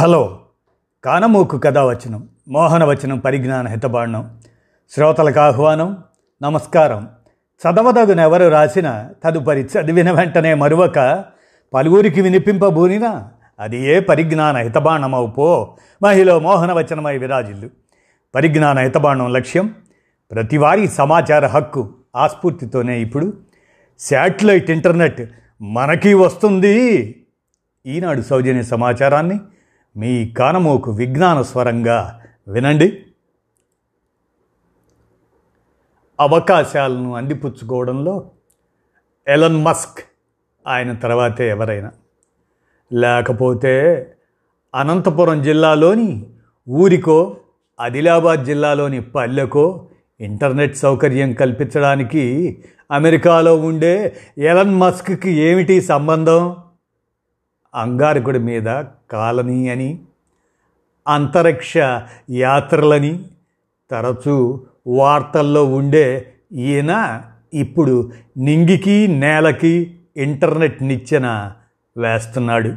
Hello కానమూకు కథావచనం మోహనవచనం పరిజ్ఞాన హితబాండం శ్రోతలకు ఆహ్వానం నమస్కారం. చదవదగునెవరు రాసిన తదుపరి చదివిన వెంటనే మరువక పలువురికి వినిపింపబూనినా అది ఏ పరిజ్ఞాన హితబాణమవు పో మహిళ మోహనవచనమై విరాజిల్లు. పరిజ్ఞాన హితబాణం లక్ష్యం ప్రతివారీ సమాచార హక్కు ఆస్ఫూర్తితోనే ఇప్పుడు. శాటిలైట్ ఇంటర్నెట్ మనకి వస్తుంది. ఈనాడు సౌజన్య సమాచారాన్ని మీ కానమోకు విజ్ఞాన స్వరంగా వినండి. అవకాశాలను అందిపుచ్చుకోవడంలో ఎలన్ మస్క్ ఆయన తర్వాతే ఎవరైనా. లేకపోతే అనంతపురం జిల్లాలోని ఊరికో ఆదిలాబాద్ జిల్లాలోని పల్లెకో ఇంటర్నెట్ సౌకర్యం కల్పించడానికి అమెరికాలో ఉండే ఎలన్ మస్క్కి ఏమిటి సంబంధం? అంగారకుడి మీద కాలనీ అని అంతరిక్ష యాత్రలని తరచూ వార్తల్లో ఉండే ఈయన ఇప్పుడు నింగికి నేలకి ఇంటర్నెట్ నిచ్చెన వేస్తున్నాడు.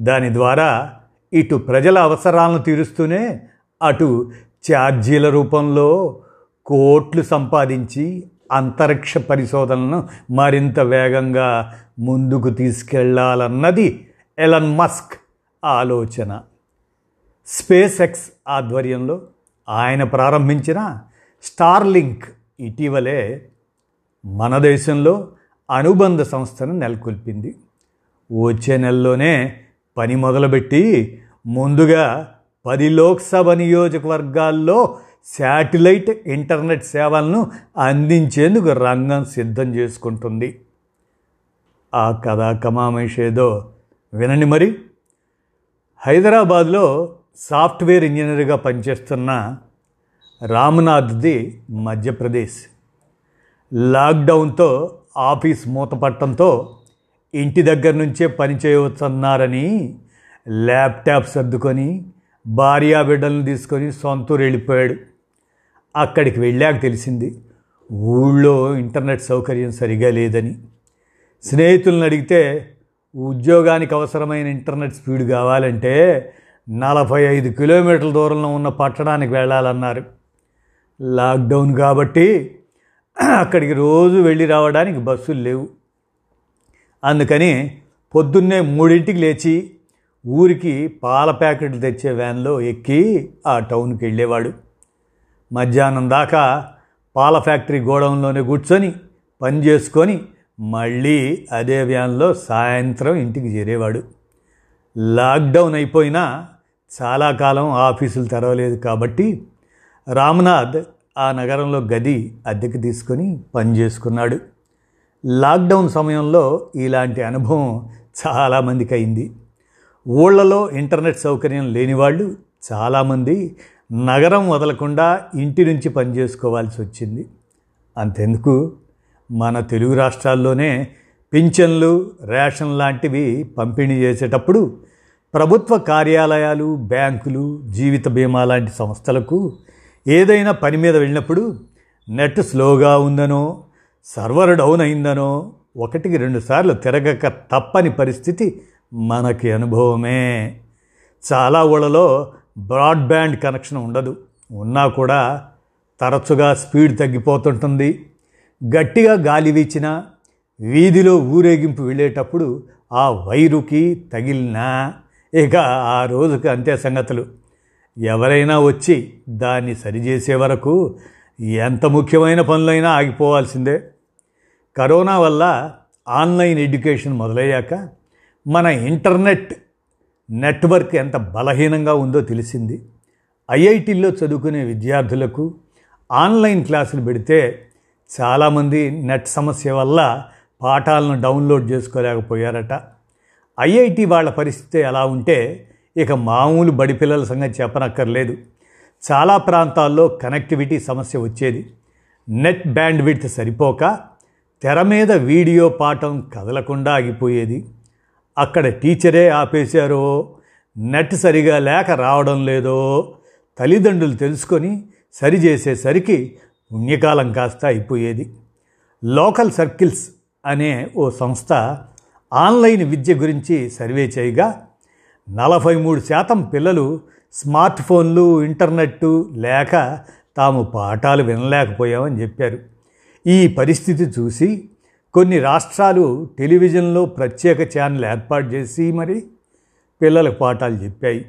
దాని ద్వారా ఇటు ప్రజల అవసరాలను తీరుస్తూనే అటు ఛార్జీల రూపంలో కోట్లు సంపాదించి అంతరిక్ష పరిశోధనను మరింత వేగంగా ముందుకు తీసుకెళ్ళాలన్నది ఎలన్ మస్క్ ఆలోచన. స్పేస్ ఎక్స్ ఆధ్వర్యంలో ఆయన ప్రారంభించిన స్టార్లింక్ ఇటీవలే మన దేశంలో అనుబంధ సంస్థను నెలకొల్పింది. వచ్చే నెలలోనే పని మొదలుపెట్టి ముందుగా పది లోక్సభ నియోజకవర్గాల్లో శాటిలైట్ ఇంటర్నెట్ సేవలను అందించేందుకు రంగం సిద్ధం చేసుకుంటుంది. ఆ కథా కమామేషేదో వినండి మరి. హైదరాబాద్లో సాఫ్ట్వేర్ ఇంజనీర్గా పనిచేస్తున్న రామ్నాథ్ది మధ్యప్రదేశ్. లాక్డౌన్తో ఆఫీస్ మూతపట్టడంతో ఇంటి దగ్గర నుంచే పని చేయవచ్చన్నారని ల్యాప్టాప్ సర్దుకొని భార్యా బిడ్డలను తీసుకొని సొంతూరు వెళ్ళిపోయాడు. అక్కడికి వెళ్ళాక తెలిసింది ఊళ్ళో ఇంటర్నెట్ సౌకర్యం సరిగా లేదని. స్నేహితులను అడిగితే ఉద్యోగానికి అవసరమైన ఇంటర్నెట్ స్పీడ్ కావాలంటే నలభై ఐదు కిలోమీటర్ల దూరంలో ఉన్న పట్టణానికి వెళ్ళాలన్నారు. లాక్డౌన్ కాబట్టి అక్కడికి రోజు వెళ్ళి రావడానికి బస్సులు లేవు. అందుకని పొద్దున్నే మూడింటికి లేచి ఊరికి పాల ప్యాకెట్లు తెచ్చే వ్యాన్లో ఎక్కి ఆ టౌన్కి వెళ్ళేవాడు మధ్యాహ్నం దాకా పాల ఫ్యాక్టరీ గోడౌన్లోనే కూర్చొని పని చేసుకొని మళ్ళీ అదే వ్యాన్లో సాయంత్రం ఇంటికి చేరేవాడు. లాక్డౌన్ అయిపోయినా చాలా కాలం ఆఫీసులు తెరవలేదు కాబట్టి రామ్నాథ్ ఆ నగరంలో గది అద్దెకి తీసుకొని పని చేసుకున్నాడు. లాక్డౌన్ సమయంలో ఇలాంటి అనుభవం చాలామందికి అయింది ఊళ్ళలో ఇంటర్నెట్ సౌకర్యం లేని వాళ్ళు చాలామంది నగరం వదలకుండా ఇంటి నుంచి పనిచేసుకోవాల్సి వచ్చింది. అంతెందుకు? మన తెలుగు రాష్ట్రాల్లోనే పింఛన్లు రేషన్ లాంటివి పంపిణీ చేసేటప్పుడు ప్రభుత్వ కార్యాలయాలు బ్యాంకులు జీవిత బీమా లాంటి సంస్థలకు ఏదైనా పని మీద వెళ్ళినప్పుడు నెట్ స్లోగా ఉందనో సర్వర్ డౌన్ అయిందనో ఒకటికి రెండు సార్లు తిరగక తప్పని పరిస్థితి మనకి అనుభవమే. చాలా ఊళ్ళలో బ్రాడ్బ్యాండ్ కనెక్షన్ ఉండదు. ఉన్నా కూడా తరచుగా స్పీడ్ తగ్గిపోతుంటుంది. గట్టిగా గాలి వీచినా వీధిలో ఊరేగింపు వెళ్ళేటప్పుడు ఆ వైరుకి తగిలినా. ఇక ఆ రోజుకి అంతే సంగతులు. ఎవరైనా వచ్చి దాన్ని సరిచేసే వరకు ఎంత ముఖ్యమైన పనులైనా ఆగిపోవాల్సిందే. కరోనా వల్ల ఆన్లైన్ ఎడ్యుకేషన్ మొదలయ్యాక మన ఇంటర్నెట్ నెట్వర్క్ ఎంత బలహీనంగా ఉందో తెలిసింది. ఐఐటీల్లో చదువుకునే విద్యార్థులకు ఆన్లైన్ క్లాసులు పెడితే చాలామంది నెట్ సమస్య వల్ల పాఠాలను డౌన్లోడ్ చేసుకోలేకపోయారట. ఐఐటి వాళ్ళ పరిస్థితి ఎలా ఉంటే ఇక మామూలు బడి పిల్లల సంగతి చెప్పనక్కర్లేదు. చాలా ప్రాంతాల్లో కనెక్టివిటీ సమస్య వచ్చేది. నెట్ బ్యాండ్ విడ్త్ సరిపోక తెర మీద వీడియో పాఠం కదలకుండా ఆగిపోయేది. అక్కడ టీచరే ఆపేశారో నెట్ సరిగా లేక రావడం లేదో తల్లిదండ్రులు తెలుసుకొని సరిచేసేసరికి పుణ్యకాలం కాస్త అయిపోయేది. లోకల్ సర్కిల్స్ అనే ఓ సంస్థ ఆన్లైన్ విద్య గురించి సర్వే చేయగా నలభై మూడు శాతం పిల్లలు స్మార్ట్ ఫోన్లు ఇంటర్నెట్టు లేక తాము పాఠాలు వినలేకపోయామని చెప్పారు. ఈ పరిస్థితి చూసి కొన్ని రాష్ట్రాలు టెలివిజన్లో ప్రత్యేక ఛానల్ ఏర్పాటు చేసి మరి పిల్లలకు పాఠాలు చెప్పాయి.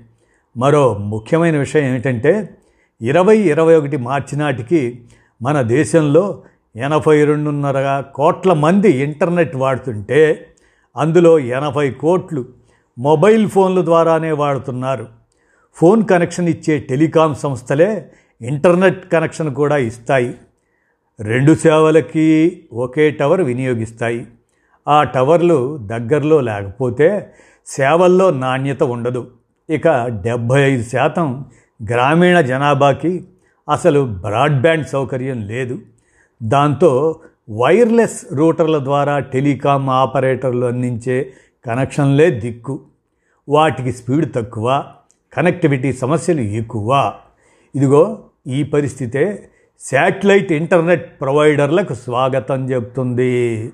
మరో ముఖ్యమైన విషయం ఏమిటంటే ఇరవై ఇరవై ఒకటి మార్చి నాటికి మన దేశంలో ఎనభై రెండున్నర కోట్ల మంది ఇంటర్నెట్ వాడుతుంటే అందులో ఎనభై కోట్లు మొబైల్ ఫోన్ల ద్వారానే వాడుతున్నారు. ఫోన్ కనెక్షన్ ఇచ్చే టెలికాం సంస్థలే ఇంటర్నెట్ కనెక్షన్ కూడా ఇస్తాయి. రెండు సేవలకి ఒకే టవర్ వినియోగిస్తాయి. ఆ టవర్లు దగ్గరలో లేకపోతే సేవల్లో నాణ్యత ఉండదు. ఇక డెబ్భై ఐదు శాతం గ్రామీణ జనాభాకి అసలు బ్రాడ్బ్యాండ్ సౌకర్యం లేదు. దాంతో వైర్లెస్ రూటర్ల ద్వారా టెలికాం ఆపరేటర్లు అందించే కనెక్షన్లే దిక్కు. వాటికి స్పీడ్ తక్కువ కనెక్టివిటీ సమస్యలు ఎక్కువ. ఇదిగో ఈ పరిస్థితే శాటిలైట్ ఇంటర్నెట్ ప్రొవైడర్లకు స్వాగతం చెబుతుంది.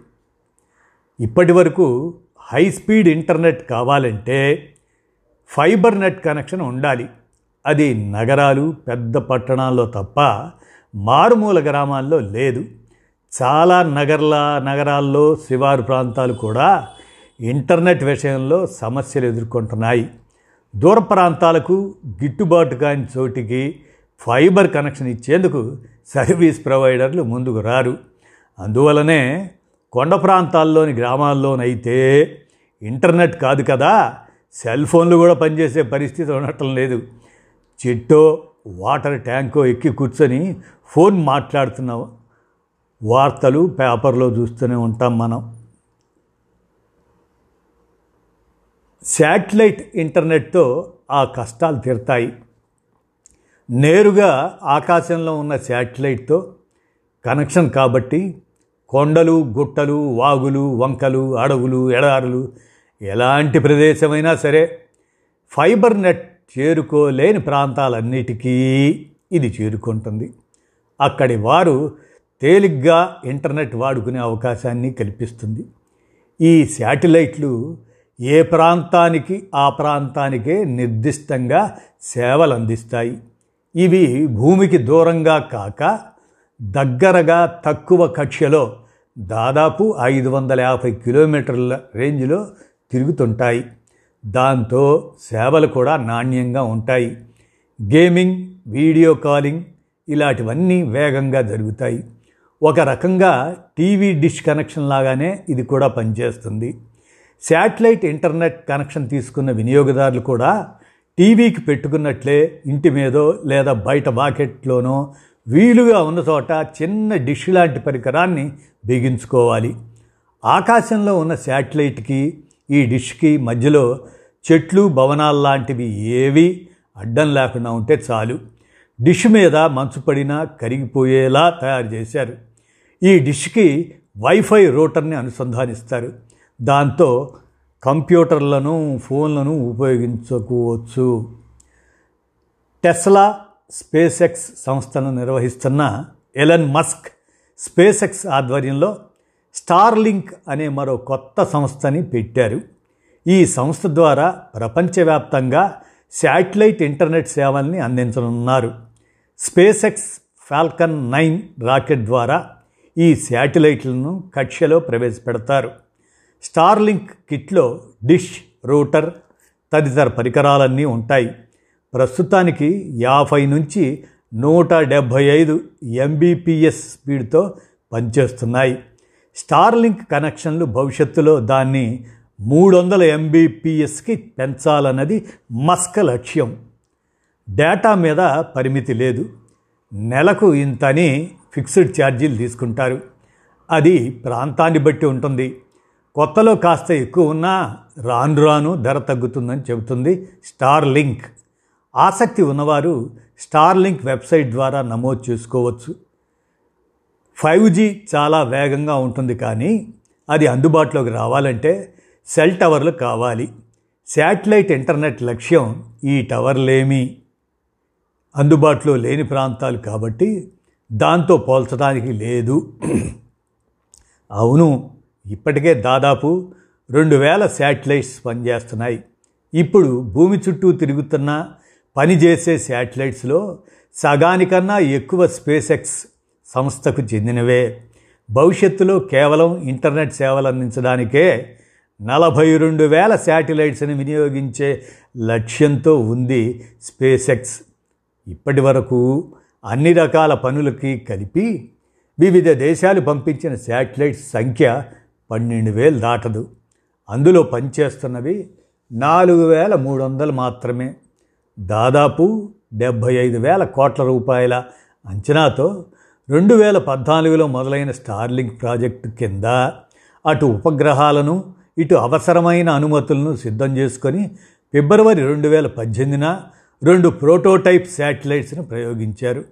ఇప్పటి వరకు హై స్పీడ్ ఇంటర్నెట్ కావాలంటే ఫైబర్ నెట్ కనెక్షన్ ఉండాలి. అది నగరాలు పెద్ద పట్టణాల్లో తప్ప మారుమూల గ్రామాల్లో లేదు. చాలా నగర్ల నగరాల్లో శివారు ప్రాంతాలు కూడా ఇంటర్నెట్ విషయంలో సమస్యలు ఎదుర్కొంటున్నాయి. దూర ప్రాంతాలకు గిట్టుబాటు కాని చోటికి ఫైబర్ కనెక్షన్ ఇచ్చేందుకు సర్వీస్ ప్రొవైడర్లు ముందుకు రారు. అందువలనే కొండ ప్రాంతాల్లోని గ్రామాల్లోనైతే ఇంటర్నెట్ కాదు కదా సెల్ ఫోన్లు కూడా పనిచేసే పరిస్థితి ఉండటం లేదు. చెట్టో వాటర్ ట్యాంకో ఎక్కి కూర్చొని ఫోన్ మాట్లాడుతున్న వార్తలు పేపర్లో చూస్తూనే ఉంటాం మనం. శాటిలైట్ ఇంటర్నెట్తో ఆ కష్టాలు తీరుతాయి. నేరుగా ఆకాశంలో ఉన్న శాటిలైట్తో కనెక్షన్ కాబట్టి కొండలు గుట్టలు వాగులు వంకలు అడవులు ఎడారులు ఎలాంటి ప్రదేశమైనా సరే ఫైబర్ నెట్ చేరుకోలేని ప్రాంతాలన్నిటికీ ఇది చేరుకుంటుంది. అక్కడి వారు తేలిగ్గా ఇంటర్నెట్ వాడుకునే అవకాశాన్ని కల్పిస్తుంది. ఈ శాటిలైట్లు ఏ ప్రాంతానికి ఆ ప్రాంతానికే నిర్దిష్టంగా సేవలు అందిస్తాయి ఇవి భూమికి దూరంగా కాక దగ్గరగా తక్కువ కక్ష్యలో దాదాపు ఐదు వందల యాభై కిలోమీటర్ల రేంజ్లో తిరుగుతుంటాయి. దాంతో సేవలు కూడా నాణ్యంగా ఉంటాయి. గేమింగ్ వీడియో కాలింగ్ ఇలాంటివన్నీ వేగంగా జరుగుతాయి. ఒక రకంగా టీవీ డిష్ కనెక్షన్ లాగానే ఇది కూడా పనిచేస్తుంది. శాటిలైట్ ఇంటర్నెట్ కనెక్షన్ తీసుకున్న వినియోగదారులు కూడా టీవీకి పెట్టుకున్నట్లే ఇంటి మీదో లేదా బయట బాకెట్లోనో వీలుగా ఉన్న చోట చిన్న డిష్ లాంటి పరికరాన్ని బిగించుకోవాలి. ఆకాశంలో ఉన్న శాటిలైట్కి ఈ డిష్కి మధ్యలో చెట్లు భవనాల్లాంటివి ఏవి అడ్డం లేకుండా ఉంటే చాలు. డిష్ మీద మంచు పడినా కరిగిపోయేలా తయారు చేశారు. ఈ డిష్కి వైఫై రూటర్ని అనుసంధానిస్తారు. దాంతో కంప్యూటర్లను ఫోన్లను ఉపయోగించుకోవచ్చు. టెస్లా స్పేస్ ఎక్స్ సంస్థను నిర్వహిస్తున్న ఎలన్ మస్క్ స్పేస్ ఎక్స్ ఆధ్వర్యంలో స్టార్లింక్ అనే మరో కొత్త సంస్థని పెట్టారు. ఈ సంస్థ ద్వారా ప్రపంచవ్యాప్తంగా శాటిలైట్ ఇంటర్నెట్ సేవల్ని అందించనున్నారు. SpaceX Falcon nine rocket ద్వారా ఈ శాటిలైట్లను కక్ష్యలో ప్రవేశపెడతారు. స్టార్లింక్ కిట్లో డిష్ రూటర్ తదితర పరికరాలన్నీ ఉంటాయి. ప్రస్తుతానికి యాభై నుంచి నూట డెబ్భై ఐదు ఎంబీపీఎస్ స్పీడ్తో పనిచేస్తున్నాయి. స్టార్లింక్ కనెక్షన్లు భవిష్యత్తులో దాన్ని మూడు వందల ఎంబీపీఎస్కి పెంచాలన్నది మస్క లక్ష్యం. డేటా మీద పరిమితి లేదు. నెలకు ఇంతని ఫిక్స్డ్ ఛార్జీలు తీసుకుంటారు. అది ప్రాంతాన్ని బట్టి ఉంటుంది. కొత్తలో కాస్త ఎక్కువ ఉన్నా రాను రాను ధర తగ్గుతుందని చెబుతుంది స్టార్ లింక్ ఆసక్తి ఉన్నవారు స్టార్ లింక్ వెబ్సైట్ ద్వారా నమోదు చేసుకోవచ్చు. ఫైవ్ జీ చాలా వేగంగా ఉంటుంది కానీ అది అందుబాటులోకి రావాలంటే సెల్ టవర్లు కావాలి. శాటిలైట్ ఇంటర్నెట్ లక్ష్యం ఈ టవర్లేమి. అందుబాటులో లేని ప్రాంతాలు కాబట్టి దాంతో పోల్చడానికి లేదు. అవును ఇప్పటికే దాదాపు రెండు వేల శాటిలైట్స్ పనిచేస్తున్నాయి. ఇప్పుడు భూమి చుట్టూ తిరుగుతున్న పనిచేసే శాటిలైట్స్లో సగానికన్నా ఎక్కువ స్పేస్ ఎక్స్ సంస్థకు చెందినవే. భవిష్యత్తులో కేవలం ఇంటర్నెట్ సేవలు అందించడానికే నలభై రెండు వేల శాటిలైట్స్ని వినియోగించే లక్ష్యంతో ఉంది స్పేస్ ఎక్స్ ఇప్పటి వరకు అన్ని రకాల పనులకి కలిపి వివిధ దేశాలు పంపించిన శాటిలైట్స్ సంఖ్య పన్నెండు వేలు దాటదు. అందులో పనిచేస్తున్నవి నాలుగు వేల మూడు వందలు మాత్రమే. దాదాపు డెబ్భై ఐదు వేల కోట్ల రూపాయల అంచనాతో రెండు వేల పద్నాలుగులో మొదలైన స్టార్లింక్ ప్రాజెక్టు కింద అటు ఉపగ్రహాలను ఇటు అవసరమైన అనుమతులను సిద్ధం చేసుకొని ఫిబ్రవరి రెండు వేల పద్దెనిమిదిన రెండు ప్రోటోటైప్ శాటిలైట్స్ను ప్రయోగించారు.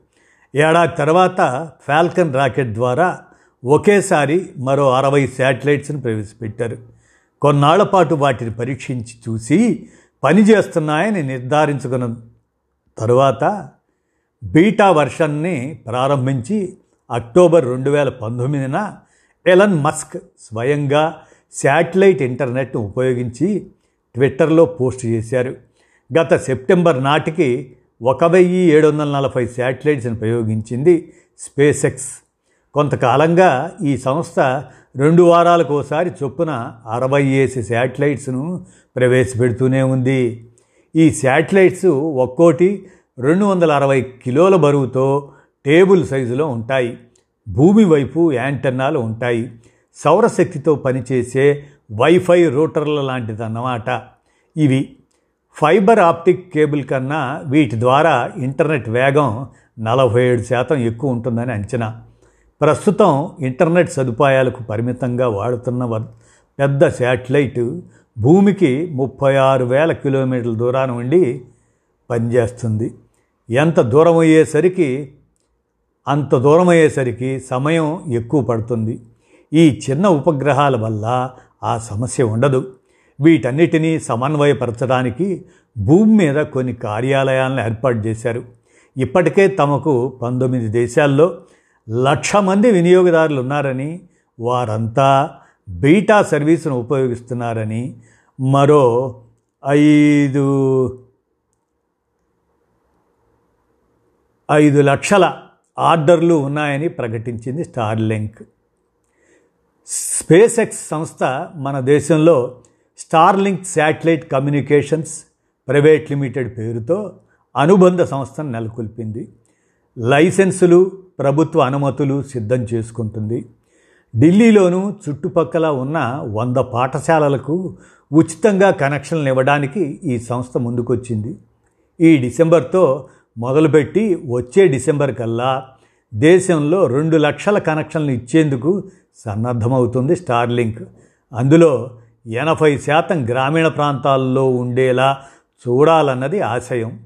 ఏడాది తర్వాత ఫాల్కన్ రాకెట్ ద్వారా ఒకేసారి మరో అరవై శాటిలైట్స్ను ప్రవేశపెట్టారు. కొన్నాళ్ళ పాటు వాటిని పరీక్షించి చూసి పనిచేస్తున్నాయని నిర్ధారించుకున్న తరువాత బీటా వర్షన్ని ప్రారంభించి అక్టోబర్ రెండు వేల పంతొమ్మిదిన ఎలన్ మస్క్ స్వయంగా శాటిలైట్ ఇంటర్నెట్ను ఉపయోగించి ట్విట్టర్లో పోస్ట్ చేశారు. గత సెప్టెంబర్ నాటికి ఒక వెయ్యి ఏడు వందల నలభై శాటిలైట్స్ని ప్రయోగించింది స్పేస్ ఎక్స్ కొంతకాలంగా ఈ సంస్థ రెండు వారాలకోసారి చొప్పున అరవై ఏసి శాటిలైట్స్ను ప్రవేశపెడుతూనే ఉంది. ఈ శాటిలైట్స్ ఒక్కోటి రెండు వందల అరవై కిలోల బరువుతో టేబుల్ సైజులో ఉంటాయి. భూమి వైపు యాంటెన్నాలు ఉంటాయి. సౌరశక్తితో పనిచేసే వైఫై రూటర్ల లాంటిదన్నమాట. ఇవి ఫైబర్ ఆప్టిక్ కేబుల్ కన్నా వీటి ద్వారా ఇంటర్నెట్ వేగం నలభై ఏడు శాతం ఎక్కువ ఉంటుందని అంచనా. ప్రస్తుతం ఇంటర్నెట్ సదుపాయాలకు పరిమితంగా వాడుతున్న పెద్ద శాటిలైట్ భూమికి ముప్పై ఆరు వేల కిలోమీటర్ల దూరాన ఉండి పనిచేస్తుంది. ఎంత దూరం అయ్యేసరికి అంత దూరం అయ్యేసరికి సమయం ఎక్కువ పడుతుంది. ఈ చిన్న ఉపగ్రహాల వల్ల ఆ సమస్య ఉండదు. వీటన్నిటినీ సమన్వయపరచడానికి భూమి మీద కొన్ని కార్యాలయాలను ఏర్పాటు చేశారు. ఇప్పటికే తమకు పంతొమ్మిది దేశాల్లో లక్ష మంది వినియోగదారులు ఉన్నారని వారంతా బీటా సర్వీసును ఉపయోగిస్తున్నారని మరో ఐదు ఐదు లక్షల ఆర్డర్లు ఉన్నాయని ప్రకటించింది స్టార్లింక్. స్పేస్ ఎక్స్ సంస్థ మన దేశంలో Starlink satellite communications private limited పేరుతో అనుబంధ సంస్థను నెలకొల్పింది. లైసెన్సులు ప్రభుత్వ అనుమతులు సిద్ధం చేసుకుంటుంది. ఢిల్లీలోనూ చుట్టుపక్కల ఉన్న వంద పాఠశాలలకు ఉచితంగా కనెక్షన్లు ఇవ్వడానికి ఈ సంస్థ ముందుకొచ్చింది. ఈ డిసెంబర్తో మొదలుపెట్టి వచ్చే డిసెంబర్ కల్లా దేశంలో రెండు లక్షల కనెక్షన్లు ఇచ్చేందుకు సన్నద్ధమవుతుంది స్టార్లింక్. అందులో ఎనభై శాతం గ్రామీణ ప్రాంతాల్లో ఉండేలా చూడాలన్నది ఆశయం.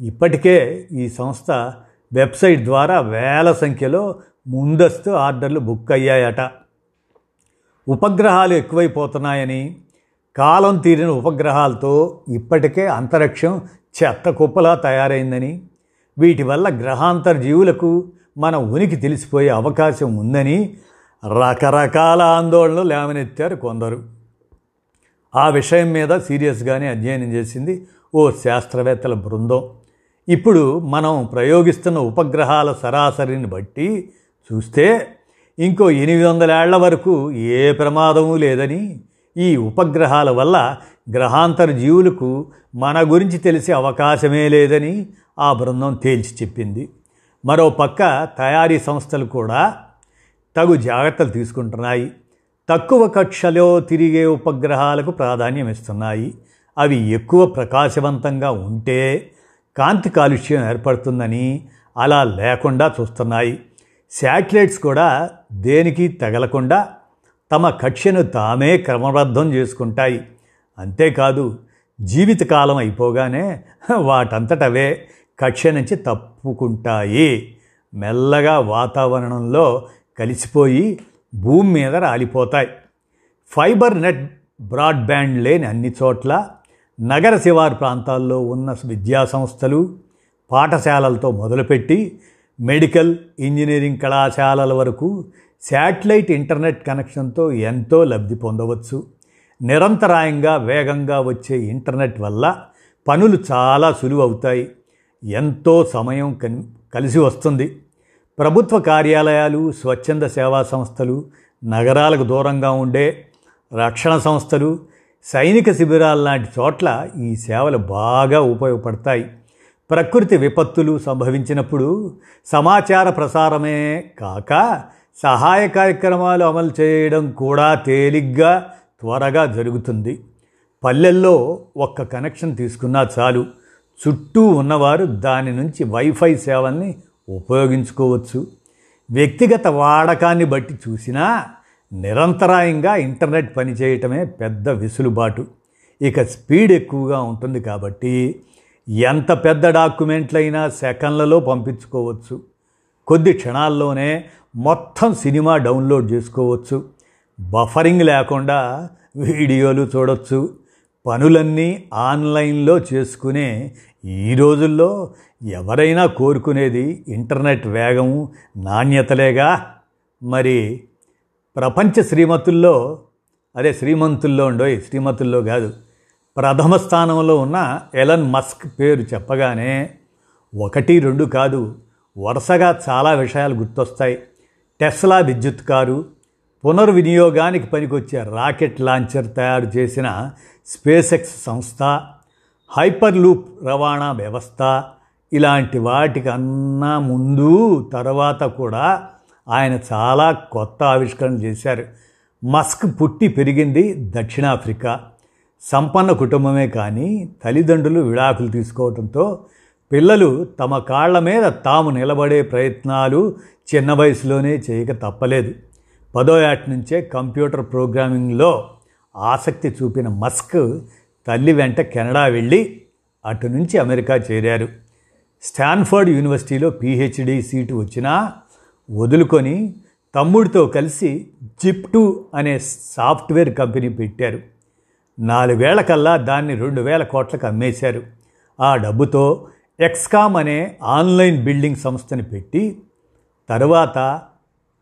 ఇప్పటికే ఈ సంస్థ వెబ్సైట్ ద్వారా వేల సంఖ్యలో ముందస్తు ఆర్డర్లు బుక్ అయ్యాయట. ఉపగ్రహాలు ఎక్కువైపోతున్నాయని కాలం తీరిన ఉపగ్రహాలతో ఇప్పటికే అంతరిక్షం చెత్త కుప్పలా తయారైందని వీటి వల్ల గ్రహాంతర జీవులకు మన ఉనికి తెలిసిపోయే అవకాశం ఉందని రకరకాల ఆందోళనలు లేవనెత్తారు కొందరు. ఆ విషయం మీద సీరియస్గానే అధ్యయనం చేసింది ఓ శాస్త్రవేత్తల బృందం. ఇప్పుడు మనం ప్రయోగిస్తున్న ఉపగ్రహాల సరాసరిని బట్టి చూస్తే ఇంకో ఎనిమిది వందల ఏళ్ళ వరకు ఏ ప్రమాదము లేదని ఈ ఉపగ్రహాల వల్ల గ్రహాంతర జీవులకు మన గురించి తెలిసే అవకాశమే లేదని ఆ బృందం తేల్చి చెప్పింది. మరో పక్క తయారీ సంస్థలు కూడా తగు జాగ్రత్తలు తీసుకుంటున్నాయి. తక్కువ కక్షలో తిరిగే ఉపగ్రహాలకు ప్రాధాన్యం ఇస్తున్నాయి. అవి ఎక్కువ ప్రకాశవంతంగా ఉంటే కాంతి కాలుష్యం ఏర్పడుతుందని అలా లేకుండా చూస్తున్నాయి. శాటిలైట్స్ కూడా దేనికి తగలకుండా తమ కక్ష్యను తామే క్రమబద్ధం చేసుకుంటాయి. అంతేకాదు జీవితకాలం అయిపోగానే వాటంతటవే కక్ష నుంచి తప్పుకుంటాయి. మెల్లగా వాతావరణంలో కలిసిపోయి భూమి మీద రాలిపోతాయి. ఫైబర్ నెట్ బ్రాడ్బ్యాండ్ లేని అన్ని చోట్ల నగర శివారు ప్రాంతాల్లో ఉన్న విద్యాసంస్థలు పాఠశాలలతో మొదలుపెట్టి మెడికల్ ఇంజనీరింగ్ కళాశాలల వరకు శాటిలైట్ ఇంటర్నెట్ కనెక్షన్తో ఎంతో లబ్ధి పొందవచ్చు. నిరంతరాయంగా వేగంగా వచ్చే ఇంటర్నెట్ వల్ల పనులు చాలా సులువవుతాయి ఎంతో సమయం కలిసి వస్తుంది. ప్రభుత్వ కార్యాలయాలు స్వచ్ఛంద సేవా సంస్థలు నగరాలకు దూరంగా ఉండే రక్షణ సంస్థలు సైనిక శిబిరాల లాంటి చోట్ల ఈ సేవలు బాగా ఉపయోగపడతాయి. ప్రకృతి విపత్తులు సంభవించినప్పుడు సమాచార ప్రసారమే కాక సహాయ కార్యక్రమాలు అమలు చేయడం కూడా తేలిగ్గా త్వరగా జరుగుతుంది. పల్లెల్లో ఒక్క కనెక్షన్ తీసుకున్నా చాలు. చుట్టూ ఉన్నవారు దాని నుంచి వైఫై సేవల్ని ఉపయోగించుకోవచ్చు. వ్యక్తిగత వాడకాన్ని బట్టి చూసినా నిరంతరాయంగా ఇంటర్నెట్ పనిచేయటమే పెద్ద విసులుబాటు. ఇక స్పీడ్ ఎక్కువగా ఉంటుంది కాబట్టి ఎంత పెద్ద డాక్యుమెంట్లైనా సెకండ్లలో పంపించుకోవచ్చు. కొద్ది క్షణాల్లోనే మొత్తం సినిమా డౌన్లోడ్ చేసుకోవచ్చు. బఫరింగ్ లేకుండా వీడియోలు చూడొచ్చు. పనులన్నీ ఆన్లైన్లో చేసుకునే ఈ రోజుల్లో ఎవరైనా కోరుకునేది ఇంటర్నెట్ వేగం నాణ్యతలేగా? మరి ప్రపంచ శ్రీమతుల్లో అదే శ్రీమంతుల్లో ఉండోయ్ శ్రీమతుల్లో కాదు. ప్రథమ స్థానంలో ఉన్న ఎలన్ మస్క్ పేరు చెప్పగానే ఒకటి రెండు కాదు వరుసగా చాలా విషయాలు గుర్తొస్తాయి. టెస్లా విద్యుత్ కారు పునర్వినియోగానికి పనికొచ్చే రాకెట్ లాంచర్ తయారు చేసిన స్పేస్ ఎక్స్ సంస్థ హైపర్ లూప్ రవాణా వ్యవస్థ ఇలాంటి వాటికి అన్నా ముందు తర్వాత కూడా ఆయన చాలా కొత్త ఆవిష్కరణ చేశారు. మస్క్ పుట్టి పెరిగింది దక్షిణాఫ్రికా. సంపన్న కుటుంబమే కానీ తల్లిదండ్రులు విడాకులు తీసుకోవడంతో పిల్లలు తమ కాళ్ళ మీద తాము నిలబడే ప్రయత్నాలు చిన్న వయసులోనే చేయక తప్పలేదు. పదో ఏట నుంచే కంప్యూటర్ ప్రోగ్రామింగ్లో ఆసక్తి చూపిన మస్క్ తల్లి వెంట కెనడా వెళ్ళి అటు నుంచి అమెరికా చేరారు. స్టాన్ఫర్డ్ యూనివర్సిటీలో పీహెచ్డీ సీటు వచ్చినా వదులుకొని తమ్ముడితో కలిసి జిప్టు అనే సాఫ్ట్వేర్ కంపెనీ పెట్టారు. నాలుగేళ్ళకల్లా దాన్ని రెండు వేల కోట్లకు అమ్మేశారు. ఆ డబ్బుతో ఎక్స్కామ్ అనే ఆన్లైన్ బిల్డింగ్ సంస్థని పెట్టి తరువాత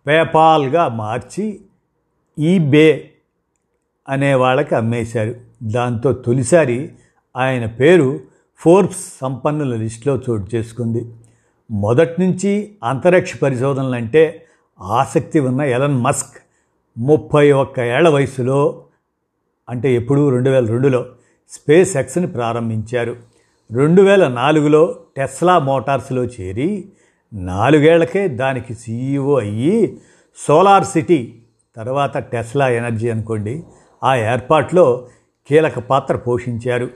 పేపాల్గా మార్చి ఈబే అనే వాళ్ళకి అమ్మేశారు. దాంతో తొలిసారి ఆయన పేరు ఫోర్బ్స్ సంపన్నుల లిస్టులో చోటు చేసుకుంది. మొదటి నుంచి అంతరిక్ష పరిశోధనలు అంటే ఆసక్తి ఉన్న ఎలన్ మస్క్ ముప్పై ఒక్క ఏళ్ళ వయసులో అంటే ఎప్పుడు రెండు వేల రెండులో స్పేస్ ఎక్స్ని ప్రారంభించారు. రెండు వేల నాలుగులో టెస్లా మోటార్స్లో చేరి నాలుగేళ్ళకే దానికి సీఈఓ అయ్యి సోలార్ సిటీ తర్వాత టెస్లా ఎనర్జీ అనుకోండి ఆ ఏర్పాట్లో కీలక పాత్ర పోషించారు.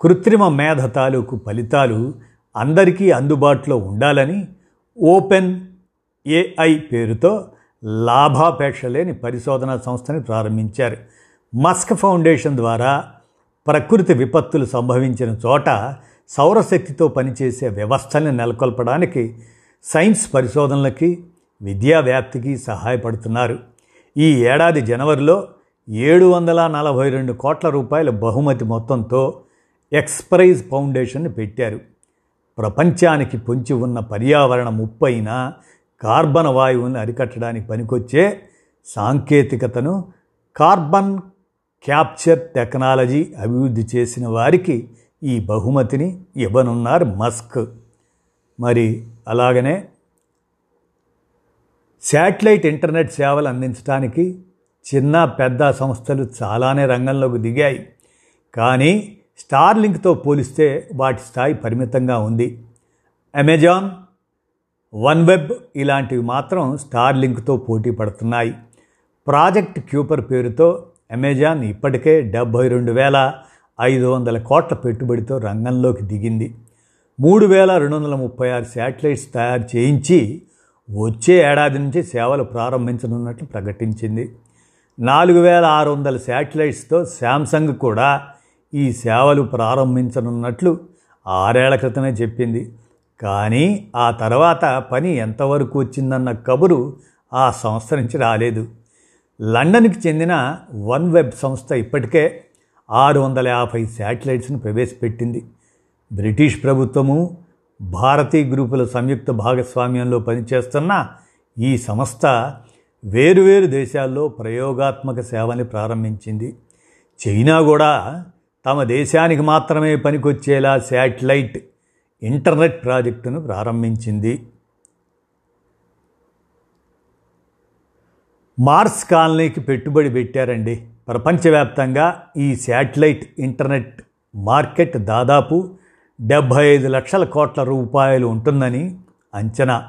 కృత్రిమ మేధ తాలూకు ఫలితాలు అందరికీ అందుబాటులో ఉండాలని ఓపెన్ ఏఐ పేరుతో లాభాపేక్ష లేని పరిశోధనా సంస్థని ప్రారంభించారు. మస్క్ ఫౌండేషన్ ద్వారా ప్రకృతి విపత్తులు సంభవించిన చోట సౌరశక్తితో పనిచేసే వ్యవస్థల్ని నెలకొల్పడానికి సైన్స్ పరిశోధనలకి విద్యా వ్యాప్తికి సహాయపడుతున్నారు. ఈ ఏడాది జనవరిలో ఏడు వందల నలభై రెండు కోట్ల రూపాయల బహుమతి మొత్తంతో ఎక్స్ప్రైజ్ ఫౌండేషన్ పెట్టారు. ప్రపంచానికి పొంచి ఉన్న పర్యావరణ ముప్పైన కార్బన్ వాయువుని అరికట్టడానికి పనికొచ్చే సాంకేతికతను కార్బన్ క్యాప్చర్ టెక్నాలజీ అభివృద్ధి చేసిన వారికి ఈ బహుమతిని ఇవ్వనున్నారు మస్క్. మరి అలాగనే శాటిలైట్ ఇంటర్నెట్ సేవలు అందించడానికి చిన్న పెద్ద సంస్థలు చాలానే రంగంలోకి దిగాయి. కానీ స్టార్లింక్తో పోలిస్తే వాటి స్థాయి పరిమితంగా ఉంది. అమెజాన్ వన్ వెబ్ ఇలాంటివి మాత్రం స్టార్లింక్తో పోటీ పడుతున్నాయి. ప్రాజెక్ట్ క్యూపర్ పేరుతో అమెజాన్ ఇప్పటికే డెబ్భై రెండు వేల ఐదు వందల కోట్ల పెట్టుబడితో రంగంలోకి దిగింది. మూడు వేల రెండు వందల ముప్పై ఆరు శాటిలైట్స్ తయారు చేయించి వచ్చే ఏడాది నుంచి సేవలు ప్రారంభించనున్నట్లు ప్రకటించింది. నాలుగు వేల ఆరు వందల శాటిలైట్స్తో శాంసంగ్ కూడా ఈ సేవలు ప్రారంభించనున్నట్లు ఆరేళ్ళ క్రితమే చెప్పింది. కానీ ఆ తర్వాత పని ఎంతవరకు వచ్చిందన్న కబురు ఆ సంస్థ నుంచి రాలేదు. లండన్కి చెందిన వన్ వెబ్ సంస్థ ఇప్పటికే ఆరు వందల యాభై శాటిలైట్స్ను ప్రవేశపెట్టింది. బ్రిటిష్ ప్రభుత్వము భారతీ గ్రూపుల సంయుక్త భాగస్వామ్యంలో పనిచేస్తున్న ఈ సంస్థ వేరువేరు దేశాల్లో ప్రయోగాత్మక సేవని ప్రారంభించింది. చైనా కూడా తమ దేశానికి మాత్రమే పనికొచ్చేలా శాటిలైట్ ఇంటర్నెట్ ప్రాజెక్టును ప్రారంభించింది. మార్స్ కాలనీకి పెట్టుబడి పెట్టారండి. ప్రపంచవ్యాప్తంగా ఈ శాటిలైట్ ఇంటర్నెట్ మార్కెట్ దాదాపు డెబ్భై ఐదు లక్షల కోట్ల రూపాయలు ఉంటుందని అంచనా.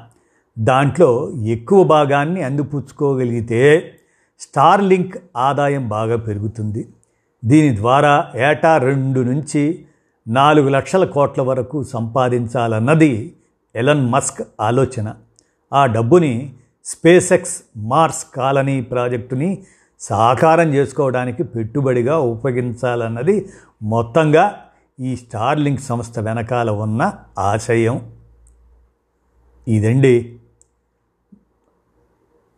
దాంట్లో ఎక్కువ భాగాన్ని అందిపుచ్చుకోగలిగితే స్టార్ లింక్ ఆదాయం బాగా పెరుగుతుంది. దీని ద్వారా ఏటా రెండు నుంచి నాలుగు లక్షల కోట్ల వరకు సంపాదించాలన్నది ఎలన్ మస్క్ ఆలోచన. ఆ డబ్బుని స్పేస్ ఎక్స్ మార్స్ కాలనీ ప్రాజెక్టుని సాకారం చేసుకోవడానికి పెట్టుబడిగా ఉపయోగించాలన్నది మొత్తంగా ఈ స్టార్లింక్ సంస్థ వెనకాల ఉన్న ఆశయం. ఇదండి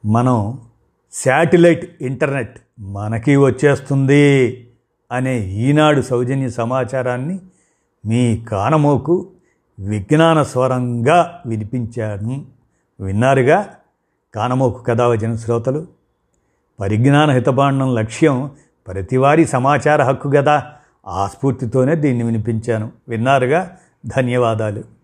మనం శాటిలైట్ ఇంటర్నెట్ మనకి వచ్చేస్తుంది అనే ఈనాడు సౌజన్య సమాచారాన్ని మీ కానమోకు విజ్ఞాన స్వరంగా వినిపించాను. విన్నారుగా? కానమోకు కథావచన శ్రోతలు? పరిజ్ఞాన హితబాండం లక్ష్యం ప్రతివారి సమాచార హక్కు కదా ఆ స్ఫూర్తితోనే దీన్ని వినిపించాను. విన్నారుగా? ధన్యవాదాలు.